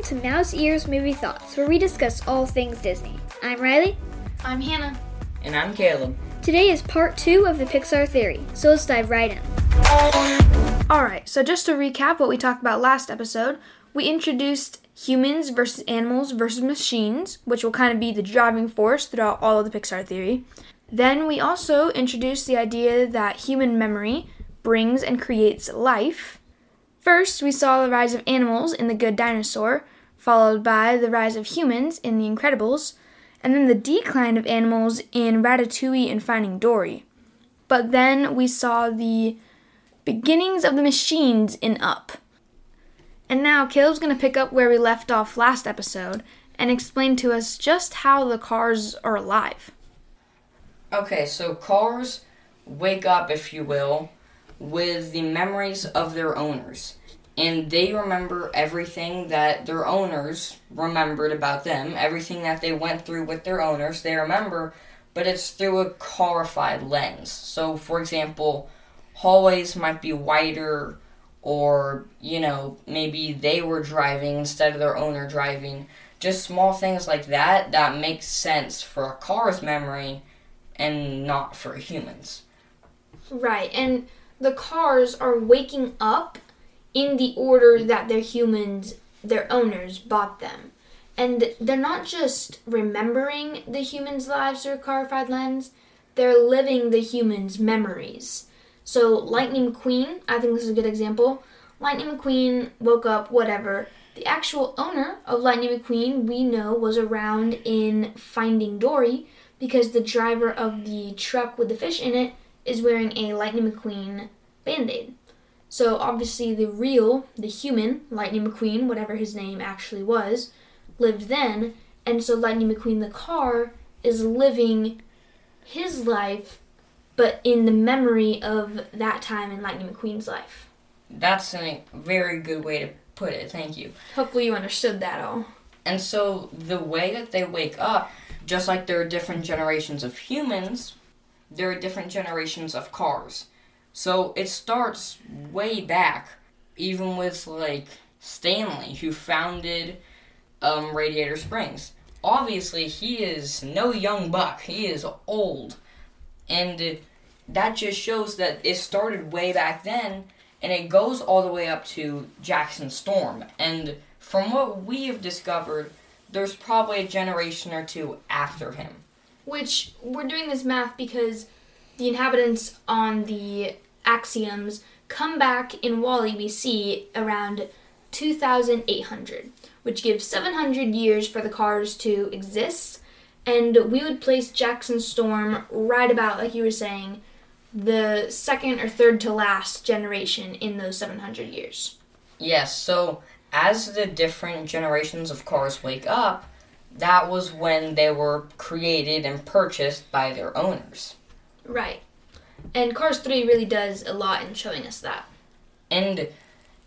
welcome to Mouse Ears Movie Thoughts, where we discuss all things Disney. I'm Riley. I'm Hannah. And I'm Caleb. Today is part two of the Pixar theory, so let's dive right in. Alright, so just to recap what we talked about last episode, we introduced humans versus animals versus machines, which will kind of be the driving force throughout all of the Pixar theory. Then we also introduced the idea that human memory brings and creates life. First, we saw the rise of animals in The Good Dinosaur, followed by the rise of humans in The Incredibles, and then the decline of animals in Ratatouille and Finding Dory. But then we saw the beginnings of the machines in Up. And now Caleb's going to pick up where we left off last episode and explain to us just how the cars are alive. Okay, so cars wake up, if you will, with the memories of their owners. And they remember everything that their owners remembered about them, everything that they went through with their owners, they remember, but it's through a carified lens. So, for example, hallways might be wider, or, you know, maybe they were driving instead of their owner driving. Just small things like that that make sense for a car's memory and not for humans. Right, and the cars are waking up in the order that their humans, their owners, bought them. And they're not just remembering the humans' lives through a carified lens, they're living the humans' memories. So, Lightning McQueen, I think this is a good example. Lightning McQueen woke up, whatever. The actual owner of Lightning McQueen, we know, was around in Finding Dory because the driver of the truck with the fish in it is wearing a Lightning McQueen band aid. So obviously, the real, the human Lightning McQueen, whatever his name actually was, lived then, and so Lightning McQueen, the car, is living his life, but in the memory of that time in Lightning McQueen's life. That's a very good way to put it. Thank you. Hopefully, you understood that all. And so, the way that they wake up, just like there are different generations of humans, there are different generations of cars. So it starts way back, even with like Stanley, who founded um, Radiator Springs. Obviously, he is no young buck, he is old. And that just shows that it started way back then, and it goes all the way up to Jackson Storm. And from what we have discovered, there's probably a generation or two after him. Which we're doing this math because the inhabitants on the axioms come back in WALL-E we see around 2800, which gives 700 years for the cars to exist. And we would place Jackson Storm right about, like you were saying, the second or third to last generation in those 700 years. Yes, so as the different generations of cars wake up, that was when they were created and purchased by their owners. Right. And Cars 3 really does a lot in showing us that. And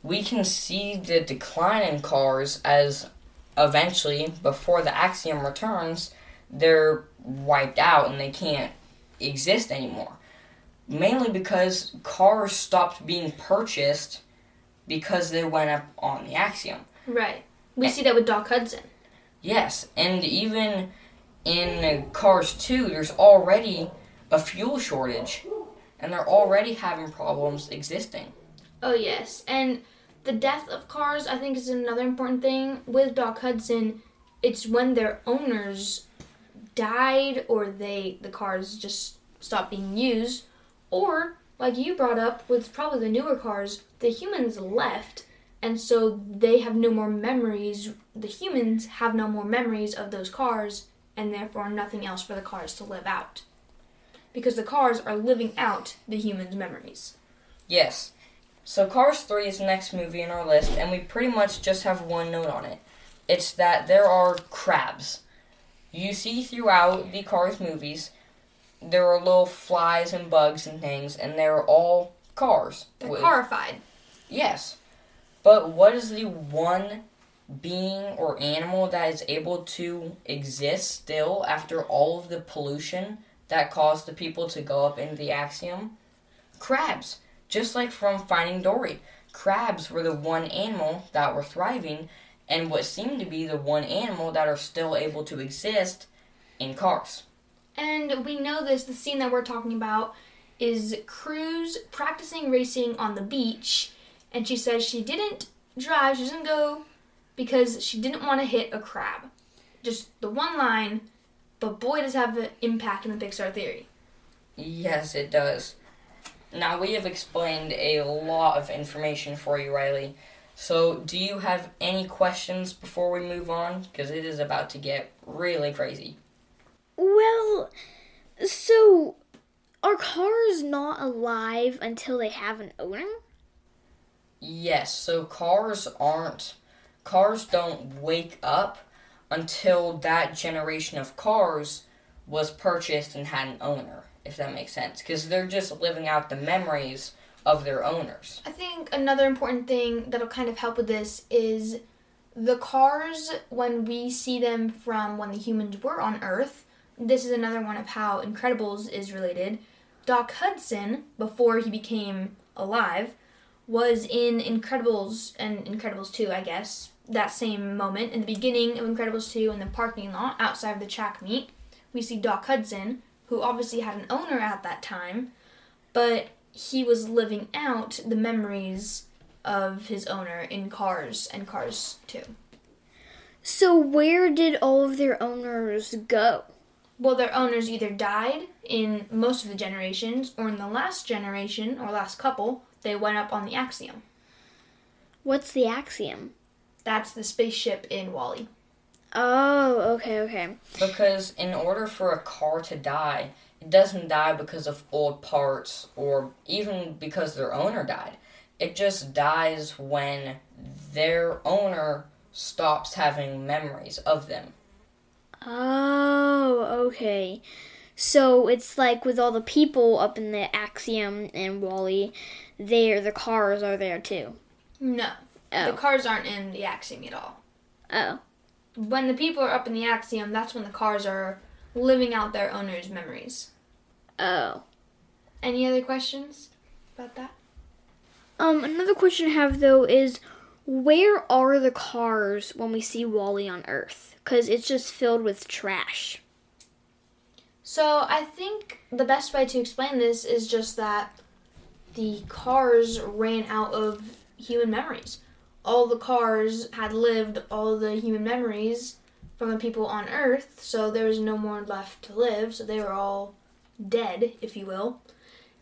we can see the decline in cars as eventually, before the axiom returns, they're wiped out and they can't exist anymore. Mainly because cars stopped being purchased because they went up on the axiom. Right. We and, see that with Doc Hudson. Yes, and even in Cars 2, there's already a fuel shortage and they're already having problems existing. Oh, yes. And the death of cars, I think, is another important thing. With Doc Hudson, it's when their owners died or they the cars just stopped being used or like you brought up with probably the newer cars the humans left and so they have no more memories the humans have no more memories of those cars and therefore nothing else for the cars to live out because the cars are living out the humans' memories. Yes. So Cars 3 is the next movie in our list, and we pretty much just have one note on it. It's that there are crabs. You see throughout the Cars movies, there are little flies and bugs and things, and they're all cars. They're with, carified. Yes. But what is the one being or animal that is able to exist still after all of the pollution that caused the people to go up into the axiom? Crabs. Just like from Finding Dory. Crabs were the one animal that were thriving, and what seemed to be the one animal that are still able to exist in cars. And we know this, the scene that we're talking about is Cruz practicing racing on the beach. And she says she didn't drive, she doesn't go because she didn't want to hit a crab. Just the one line, but boy, does it have an impact in the Pixar theory. Yes, it does. Now, we have explained a lot of information for you, Riley. So, do you have any questions before we move on? Because it is about to get really crazy. Well, so are cars not alive until they have an owner? Yes, so cars aren't. Cars don't wake up until that generation of cars was purchased and had an owner, if that makes sense. Because they're just living out the memories of their owners. I think another important thing that'll kind of help with this is the cars when we see them from when the humans were on Earth. This is another one of how Incredibles is related. Doc Hudson, before he became alive, was in Incredibles and Incredibles 2, I guess, that same moment. In the beginning of Incredibles 2, in the parking lot outside of the track meet, we see Doc Hudson, who obviously had an owner at that time, but he was living out the memories of his owner in Cars and Cars 2. So where did all of their owners go? Well, their owners either died in most of the generations, or in the last generation or last couple, they went up on the Axiom. What's the axiom? That's the spaceship in WALL-E. Oh, okay, okay. Because in order for a car to die, it doesn't die because of old parts or even because their owner died. It just dies when their owner stops having memories of them. Oh, okay. So it's like with all the people up in the Axiom and WALL-E, there the cars are there too. No, Oh. the cars aren't in the Axiom at all. Oh. When the people are up in the Axiom, that's when the cars are living out their owner's memories. Oh. Any other questions about that? Um, another question I have though is where are the cars when we see WALL-E on Earth? Because it's just filled with trash. So I think the best way to explain this is just that the cars ran out of human memories. All the cars had lived all the human memories from the people on Earth, so there was no more left to live, so they were all dead, if you will.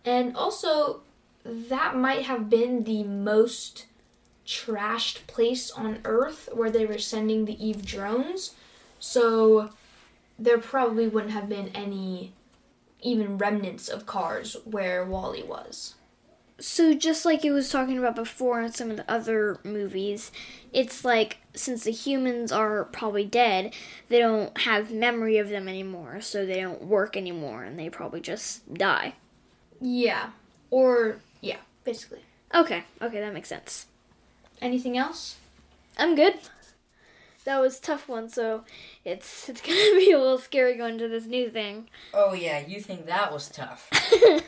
And also, that might have been the most trashed place on Earth where they were sending the Eve drones. So there probably wouldn't have been any even remnants of cars where WALL-E was. So just like it was talking about before in some of the other movies, it's like since the humans are probably dead, they don't have memory of them anymore, so they don't work anymore and they probably just die. Yeah. Or, yeah, basically. Okay, okay, that makes sense. Anything else? I'm good. That was a tough one, so it's it's gonna be a little scary going to this new thing. Oh, yeah, you think that was tough.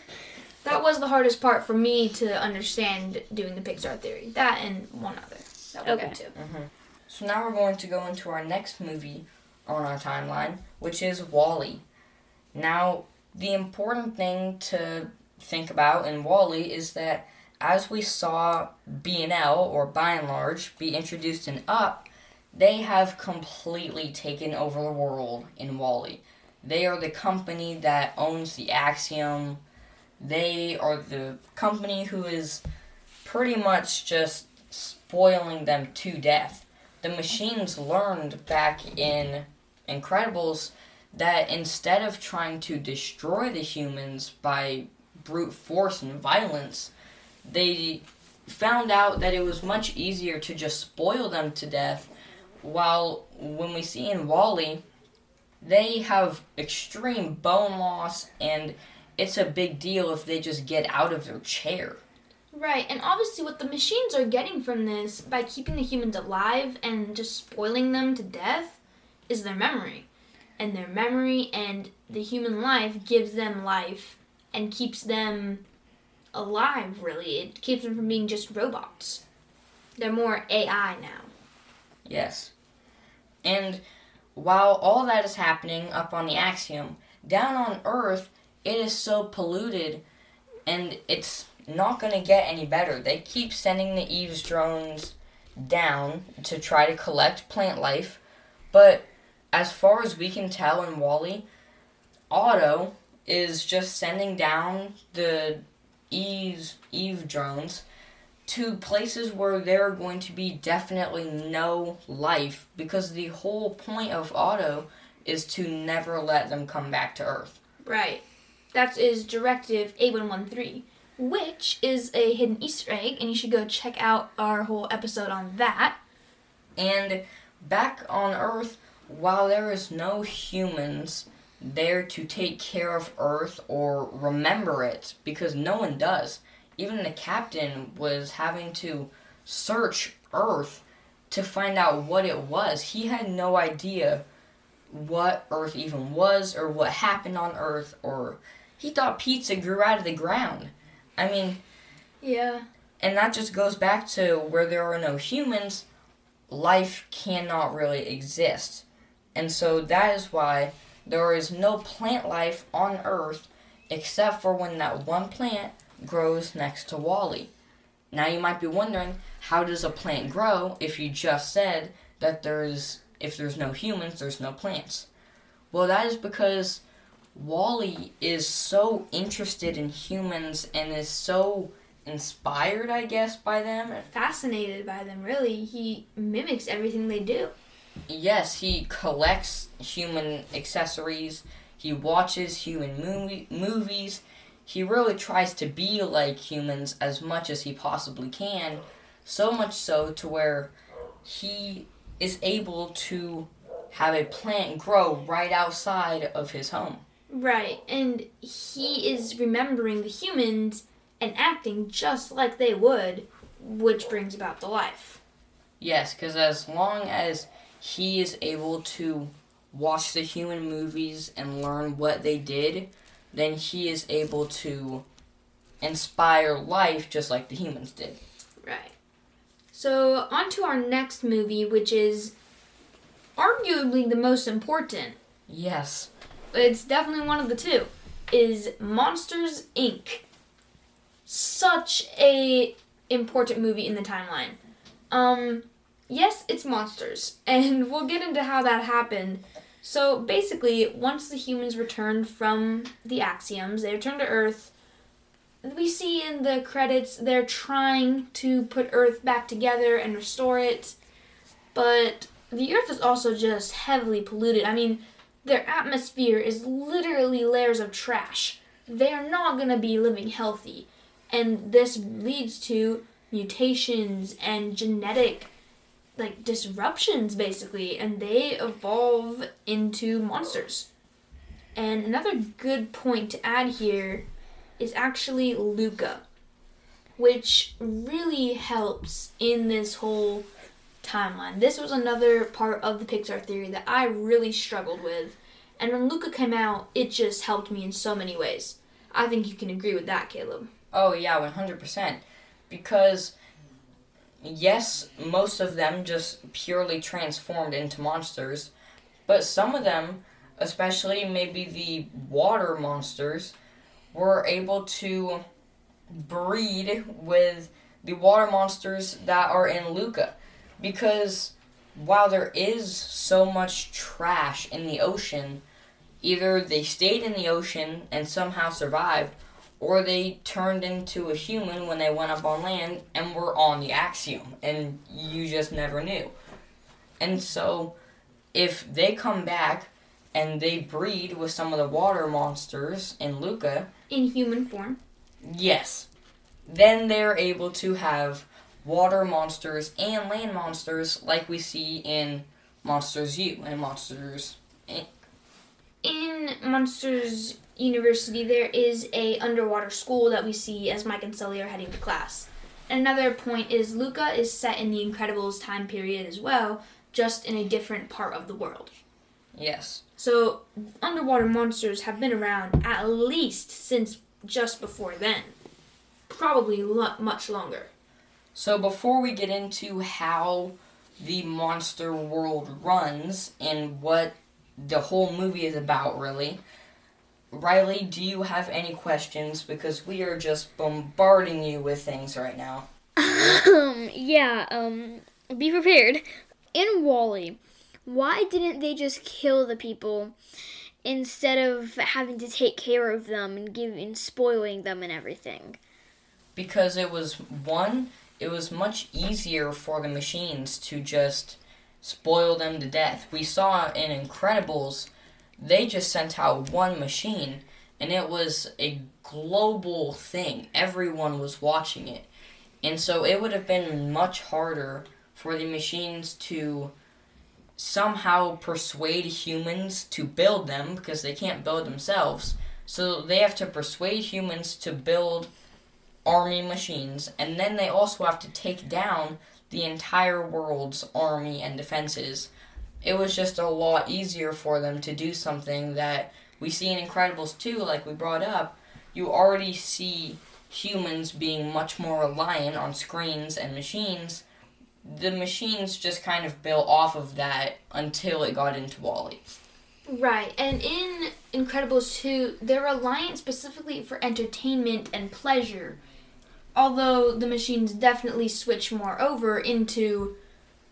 That was the hardest part for me to understand doing the Pixar theory. That and one other that we'll get to. So now we're going to go into our next movie on our timeline, which is WALL-E. Now, the important thing to think about in WALL-E is that as we saw B&L or Buy n Large be introduced in Up, they have completely taken over the world in WALL-E. They are the company that owns the Axiom. They are the company who is pretty much just spoiling them to death. The machines learned back in Incredibles that instead of trying to destroy the humans by brute force and violence, they found out that it was much easier to just spoil them to death. While when we see in WALL-E, they have extreme bone loss, and it's a big deal if they just get out of their chair. Right, and obviously, what the machines are getting from this by keeping the humans alive and just spoiling them to death is their memory. And their memory and the human life gives them life and keeps them alive, really. It keeps them from being just robots. They're more AI now. Yes. And while all that is happening up on the Axiom, down on Earth, it is so polluted and it's not going to get any better. They keep sending the Eve's drones down to try to collect plant life, but as far as we can tell in WALL-E, Auto is just sending down the Eve's Eve drones to places where there are going to be definitely no life because the whole point of Auto is to never let them come back to Earth. Right. That is Directive A113, which is a hidden Easter egg, and you should go check out our whole episode on that. And back on Earth, while there is no humans there to take care of Earth or remember it, because no one does, even the captain was having to search Earth to find out what it was. He had no idea what Earth even was or what happened on Earth, or he thought pizza grew out of the ground. I mean, Yeah. and that just goes back to where there are no humans, life cannot really exist. And so that is why there is no plant life on Earth except for when that one plant grows next to WALL-E. Now you might be wondering, how does a plant grow if you just said that there's if there's no humans, there's no plants? Well, that is because WALL-E is so interested in humans and is so inspired, I guess, by them. Fascinated by them, really. He mimics everything they do. Yes, he collects human accessories. He watches human movie, movies. He really tries to be like humans as much as he possibly can. So much so to where he is able to have a plant grow right outside of his home. Right. And he is remembering the humans and acting just like they would, which brings about the life. Yes, because as long as he is able to watch the human movies and learn what they did, then he is able to inspire life just like the humans did. Right. So, on to our next movie, which is arguably the most important. Yes. It's definitely one of the two. Is Monsters Inc. Such a important movie in the timeline. Um yes, it's monsters, and we'll get into how that happened. So basically, once the humans returned from the axioms, they returned to Earth. We see in the credits they're trying to put Earth back together and restore it, but the Earth is also just heavily polluted. I mean, their atmosphere is literally layers of trash. They are not going to be living healthy. And this leads to mutations and genetic like disruptions basically and they evolve into monsters. And another good point to add here is actually Luca, which really helps in this whole timeline. This was another part of the Pixar theory that I really struggled with. And when Luca came out, it just helped me in so many ways. I think you can agree with that, Caleb. Oh, yeah, 100%. Because, yes, most of them just purely transformed into monsters, but some of them, especially maybe the water monsters, were able to breed with the water monsters that are in Luca. Because while there is so much trash in the ocean, either they stayed in the ocean and somehow survived, or they turned into a human when they went up on land and were on the axiom, and you just never knew. And so, if they come back and they breed with some of the water monsters in Luca, In human form. yes, then they're able to have water monsters and land monsters like we see in Monsters U and Monsters In Monsters University, there is a underwater school that we see as Mike and Sully are heading to class. And another point is Luca is set in the Incredibles time period as well, just in a different part of the world. Yes. So underwater monsters have been around at least since just before then, probably lo- much longer. So before we get into how the monster world runs and what the whole movie is about, really. Riley, do you have any questions? Because we are just bombarding you with things right now. um, yeah, um, be prepared. In WALL-E, why didn't they just kill the people instead of having to take care of them and giving spoiling them and everything? Because it was one, it was much easier for the machines to just spoil them to death. We saw in Incredibles, they just sent out one machine and it was a global thing. Everyone was watching it. And so it would have been much harder for the machines to somehow persuade humans to build them because they can't build themselves. So they have to persuade humans to build army machines, and then they also have to take down the entire world's army and defenses. It was just a lot easier for them to do something that we see in Incredibles 2, like we brought up. You already see humans being much more reliant on screens and machines. The machines just kind of built off of that until it got into WALL-E. Right, and in Incredibles 2, they're reliant specifically for entertainment and pleasure although the machines definitely switch more over into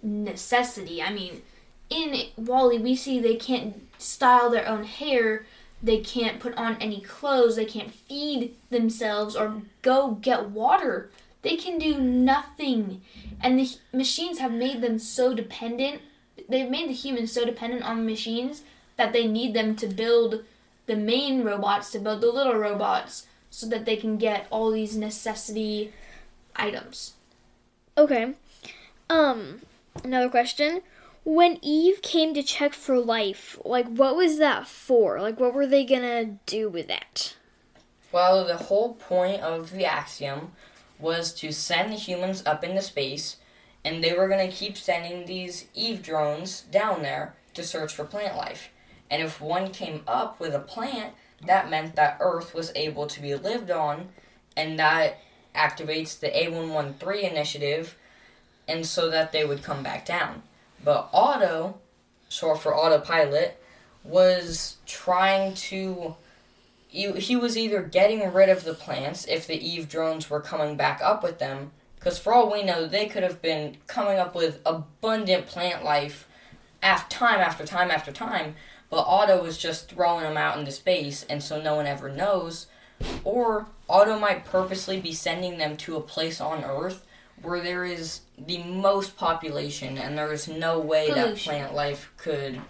necessity. I mean, in WALL-E, we see they can't style their own hair, they can't put on any clothes, they can't feed themselves or go get water. They can do nothing. And the machines have made them so dependent. They've made the humans so dependent on the machines that they need them to build the main robots, to build the little robots so that they can get all these necessity items. Okay. Um, another question. When Eve came to check for life, like what was that for? Like what were they gonna do with that? Well, the whole point of the axiom was to send the humans up into space, and they were gonna keep sending these Eve drones down there to search for plant life. And if one came up with a plant, that meant that Earth was able to be lived on, and that activates the A113 initiative, and so that they would come back down. But Auto, short for autopilot, was trying to. He was either getting rid of the plants if the Eve drones were coming back up with them, because for all we know, they could have been coming up with abundant plant life after time after time after time, but Auto was just throwing them out into space, and so no one ever knows. Or Auto might purposely be sending them to a place on Earth where there is the most population, and there is no way pollution. that plant life could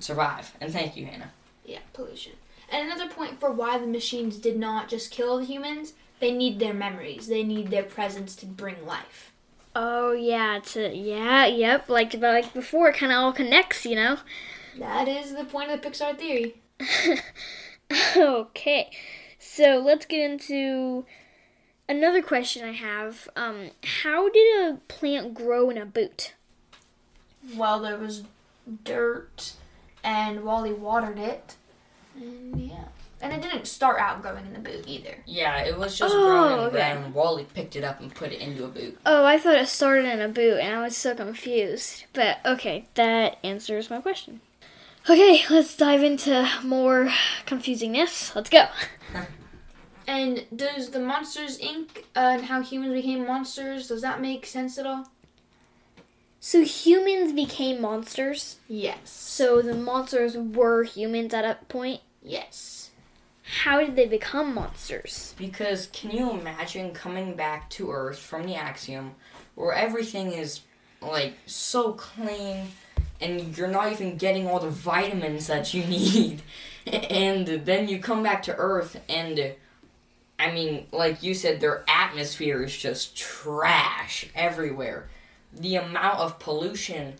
survive. And thank you, Hannah. Yeah, pollution. And another point for why the machines did not just kill the humans, they need their memories. They need their presence to bring life. Oh yeah, to yeah, yep. Like like before, it kind of all connects, you know. That is the point of the Pixar theory. okay, so let's get into another question I have. Um, how did a plant grow in a boot? Well, there was dirt, and WALL-E watered it, and yeah. And it didn't start out growing in the boot either. Yeah, it was just oh, growing in the okay. ground. WALL-E picked it up and put it into a boot. Oh, I thought it started in a boot, and I was so confused. But okay, that answers my question. Okay, let's dive into more confusingness. Let's go. and does the Monsters Inc. Uh, and how humans became monsters, does that make sense at all? So humans became monsters? Yes. So the monsters were humans at a point? Yes. How did they become monsters? Because can you imagine coming back to Earth from the Axiom where everything is like so clean and you're not even getting all the vitamins that you need. and then you come back to Earth, and I mean, like you said, their atmosphere is just trash everywhere. The amount of pollution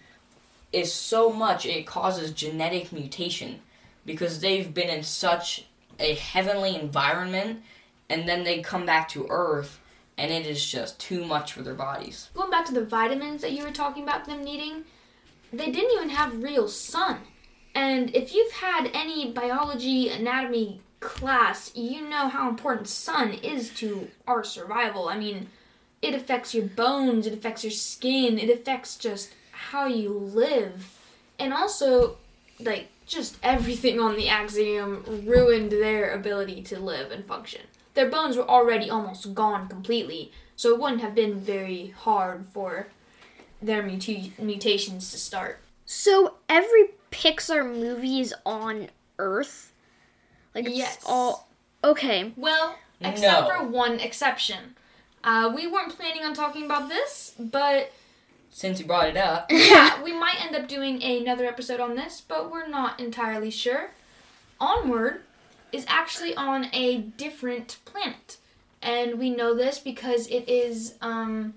is so much it causes genetic mutation because they've been in such a heavenly environment and then they come back to earth and it is just too much for their bodies. Going back to the vitamins that you were talking about them needing, they didn't even have real sun. And if you've had any biology, anatomy class, you know how important sun is to our survival. I mean, it affects your bones, it affects your skin, it affects just how you live. And also, like, just everything on the Axiom ruined their ability to live and function. Their bones were already almost gone completely, so it wouldn't have been very hard for their muta- mutations to start. So every Pixar movie is on Earth. Like it's Yes. all okay. Well, except No. for one exception. Uh, we weren't planning on talking about this, but Since you brought it up, yeah, we might end up doing another episode on this, but we're not entirely sure. Onward is actually on a different planet. And we know this because it is um,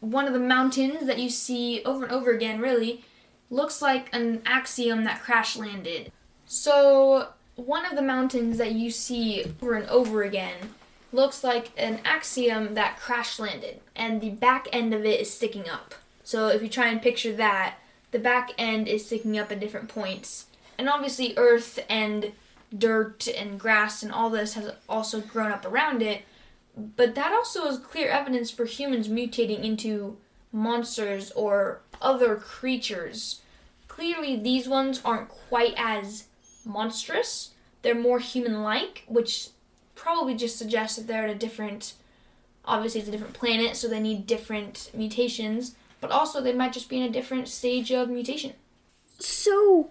one of the mountains that you see over and over again, really, looks like an axiom that crash landed. So, one of the mountains that you see over and over again looks like an axiom that crash landed, and the back end of it is sticking up. So, if you try and picture that, the back end is sticking up at different points. And obviously, earth and dirt and grass and all this has also grown up around it. But that also is clear evidence for humans mutating into monsters or other creatures. Clearly, these ones aren't quite as monstrous. They're more human like, which probably just suggests that they're at a different. Obviously, it's a different planet, so they need different mutations. But also, they might just be in a different stage of mutation. So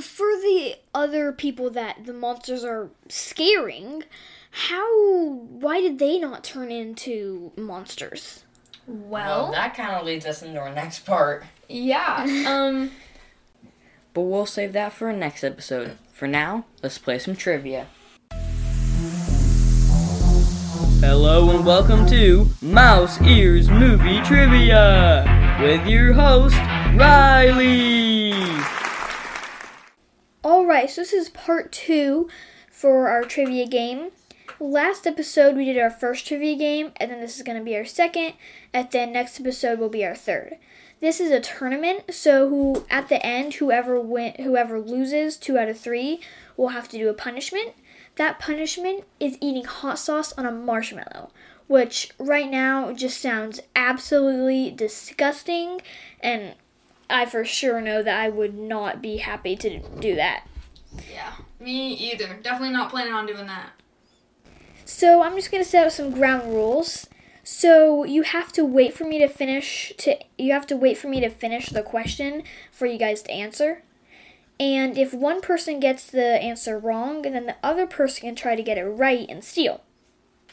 for the other people that the monsters are scaring, how why did they not turn into monsters? well, Well, that kind of leads us into our next part. yeah. Um. But we'll save that for a next episode. For now, let's play some trivia. Hello and welcome to Mouse Ears Movie Trivia with your host, Riley. Alright, so this is part two for our trivia game. Last episode we did our first trivia game, and then this is going to be our second, and then next episode will be our third. This is a tournament, so who at the end, whoever win, whoever loses two out of three, will have to do a punishment. That punishment is eating hot sauce on a marshmallow, which right now just sounds absolutely disgusting, and I for sure know that I would not be happy to do that. Yeah. Me either. Definitely not planning on doing that. So I'm just gonna set out some ground rules. So you have to wait for me to finish to you have to wait for me to finish the question for you guys to answer. And if one person gets the answer wrong, and then the other person can try to get it right and steal.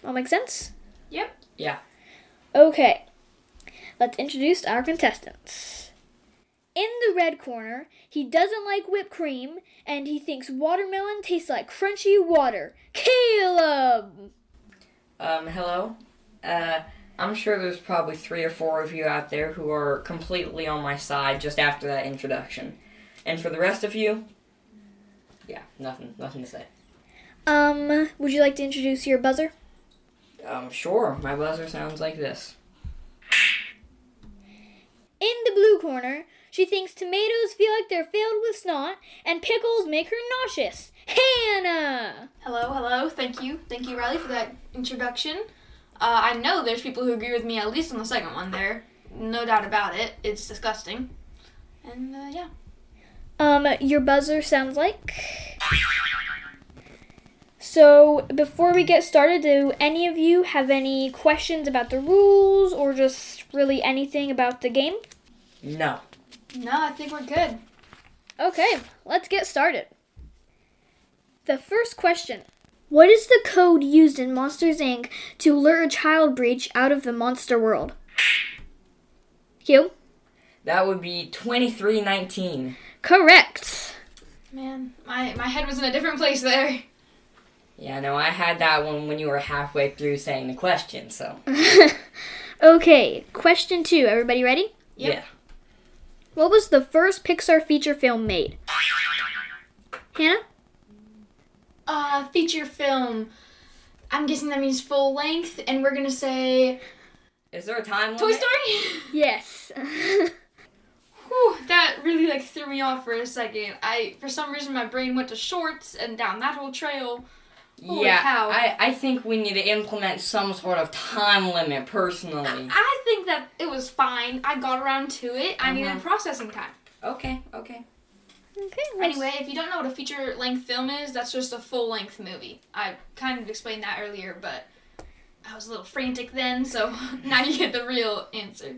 All make sense? Yep. Yeah. Okay. Let's introduce our contestants. In the red corner, he doesn't like whipped cream and he thinks watermelon tastes like crunchy water. Caleb! Um, hello. Uh, I'm sure there's probably three or four of you out there who are completely on my side just after that introduction. And for the rest of you, yeah, nothing, nothing to say. Um, would you like to introduce your buzzer? Um, sure. My buzzer sounds like this. In the blue corner, she thinks tomatoes feel like they're filled with snot and pickles make her nauseous. Hannah! Hello, hello. Thank you. Thank you, Riley, for that introduction. Uh, I know there's people who agree with me, at least on the second one there. No doubt about it. It's disgusting. And, uh, yeah. Um, your buzzer sounds like. So, before we get started, do any of you have any questions about the rules or just really anything about the game? No. No, I think we're good. Okay, let's get started. The first question What is the code used in Monsters Inc. to lure a child breach out of the monster world? Q? That would be 2319. Correct. Man, my, my head was in a different place there. Yeah, no, I had that one when you were halfway through saying the question, so. okay, question two. Everybody ready? Yep. Yeah. What was the first Pixar feature film made? Hannah? Uh, feature film. I'm guessing that means full length, and we're gonna say Is there a time limit? Toy Story. Yes. Whew, that really like threw me off for a second. I, for some reason, my brain went to shorts and down that whole trail. Holy yeah, cow. I, I think we need to implement some sort of time limit personally. I think that it was fine. I got around to it. I needed Mhm. processing time. Okay, okay. Okay. let's- Anyway, if you don't know what a feature length film is, that's just a full length movie. I kind of explained that earlier, but I was a little frantic then, so now you get the real answer.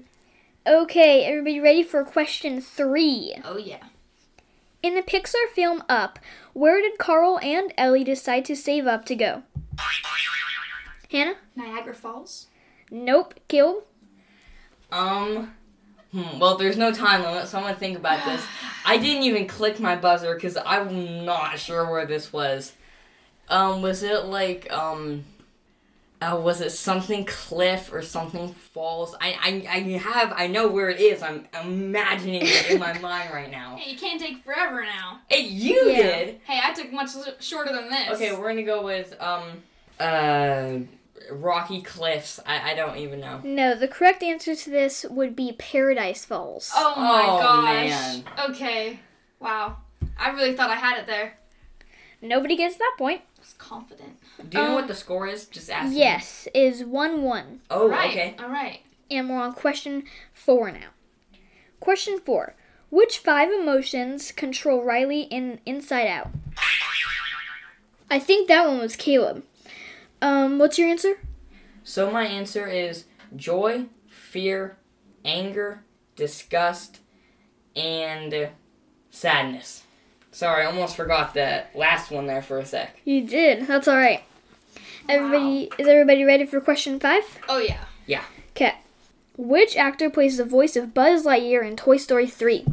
Okay, everybody ready for question three? Oh, yeah. In the Pixar film Up, where did Carl and Ellie decide to save up to go? Hannah? Niagara Falls? Nope. Caleb? Um, hmm, well, there's no time limit, so I'm gonna think about this. I didn't even click my buzzer because I'm not sure where this was. Um, was it like, um, uh, was it something cliff or something falls? I, I, I have, I know where it is. I'm imagining it in my mind right now. Hey, you can't take forever now. Hey, you Yeah. did! Hey, I took much shorter than this. Okay, we're gonna go with, um, uh, Rocky Cliffs. I, I don't even know. No, the correct answer to this would be Paradise Falls. Oh my Oh, gosh. man. Okay. Wow. I really thought I had it there. Nobody gets that point. I was confident. Do you know Um, what the score is? Just ask. me. Yes, is 1 1. Oh, right. okay. All right. And we're on question 4 now. Question 4. Which five emotions control Riley in Inside Out? I think that one was Caleb. Um, what's your answer? So my answer is joy, fear, anger, disgust, and sadness. Sorry, I almost forgot that last one there for a sec. You did. That's all right. Everybody, is everybody ready for question 5? Oh, yeah. yeah. Okay. Which actor plays the voice of Buzz Lightyear in Toy Story 3?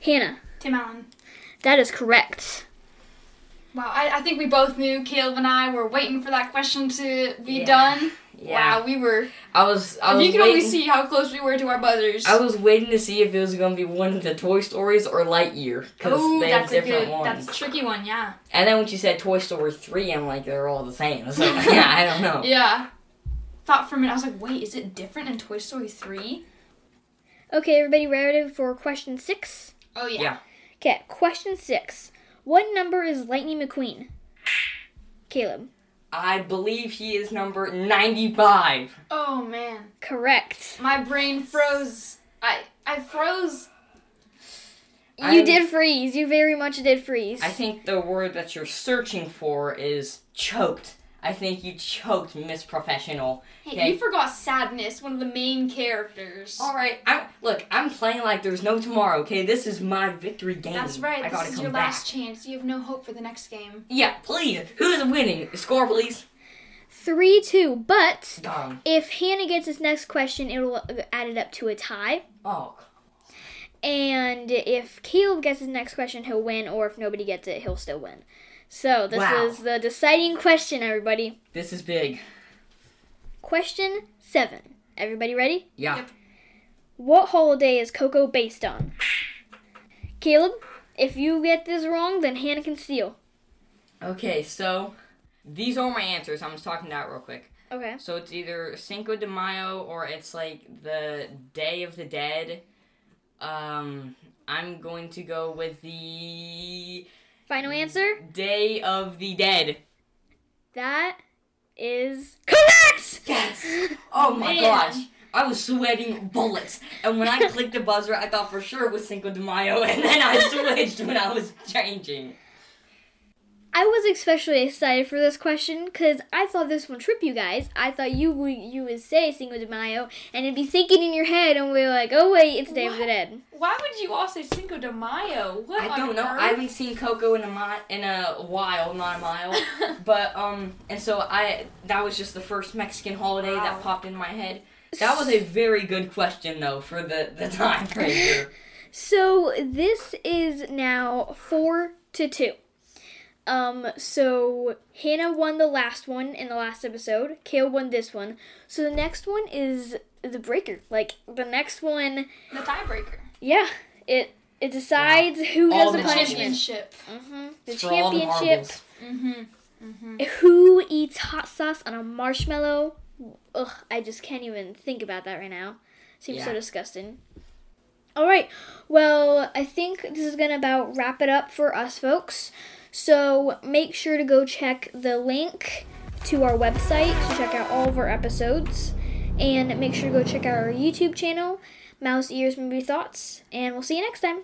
Hannah. Tim Allen. That is correct. Wow, I, I think we both knew Caleb and I were waiting for that question to be Yeah. done. Yeah, Wow, we were. I was. I was you can waiting, only see how close we were to our buzzers. I was waiting to see if it was gonna be one of the Toy Stories or Lightyear because Oh, they have that's a different good. ones. That's a tricky one. Yeah. And then when you said Toy Story three, I'm like they're all the same. So yeah, I don't know. Yeah. Thought for a minute, I was like, wait, is it different in Toy Story 3? Okay, everybody ready for question 6? Oh, yeah. Yeah. Okay, question 6. What number is Lightning McQueen? Caleb. I believe he is number ninety-five. Oh, man. Correct. My brain froze. I I froze. You I'm- did freeze. You very much did freeze. I think the word that you're searching for is choked. I think you choked, Miss Professional. Hey, Okay. you forgot Sadness, one of the main characters. All right, I'm look. I'm playing like there's no tomorrow. Okay, this is my victory game. That's right. I gotta this is your back. last chance. You have no hope for the next game. Yeah, please. Who's winning? Score, please. 3 2. But Darn. if Hannah gets this next question, it'll add it up to a tie. Oh, And if Caleb gets his next question, he'll win. Or if nobody gets it, he'll still win. So this Wow. is the deciding question, everybody. this is big. Question 7. Everybody ready? Yeah. Yep. What holiday is Coco based on? Caleb, if you get this wrong, then Hannah can steal. Okay, so these are my answers. I'm just talking it out real quick. Okay. So it's either Cinco de Mayo or it's like the Day of the Dead. Um, I'm going to go with the Final answer? Day of the Dead. That is correct! Yes. Oh my Man. gosh. I was sweating bullets. And when I clicked the buzzer, I thought for sure it was Cinco de Mayo, and then I switched when I was changing. I was especially excited for this question because I thought this would trip you guys. I thought you would you would say Cinco de Mayo and it'd be thinking in your head and we're like, oh wait, it's Day of the Dead. Why would you all say Cinco de Mayo? What I don't know. earth? I haven't seen Coco in a mi- in a while, not a mile. But um, and so I that was just the first Mexican holiday Wow. that popped in my head. That was a very good question though for the the time right here. So this is now four to two. Um, so Hannah won the last one in the last episode. Kale won this one. So the next one is the breaker. Like the next one, the tiebreaker. yeah, it it decides who All does the the punishment. Championship. hmm The For all the championship. marbles. Mm-hmm. Who eats hot sauce on a marshmallow? Ugh, I just can't even think about that right now. Seems so disgusting. All right. Well, I think this is going to about wrap it up for us folks. So make sure to go check the link to our website to check out all of our episodes. And make sure to go check out our YouTube channel, Mouse Ears Movie Thoughts. And we'll see you next time.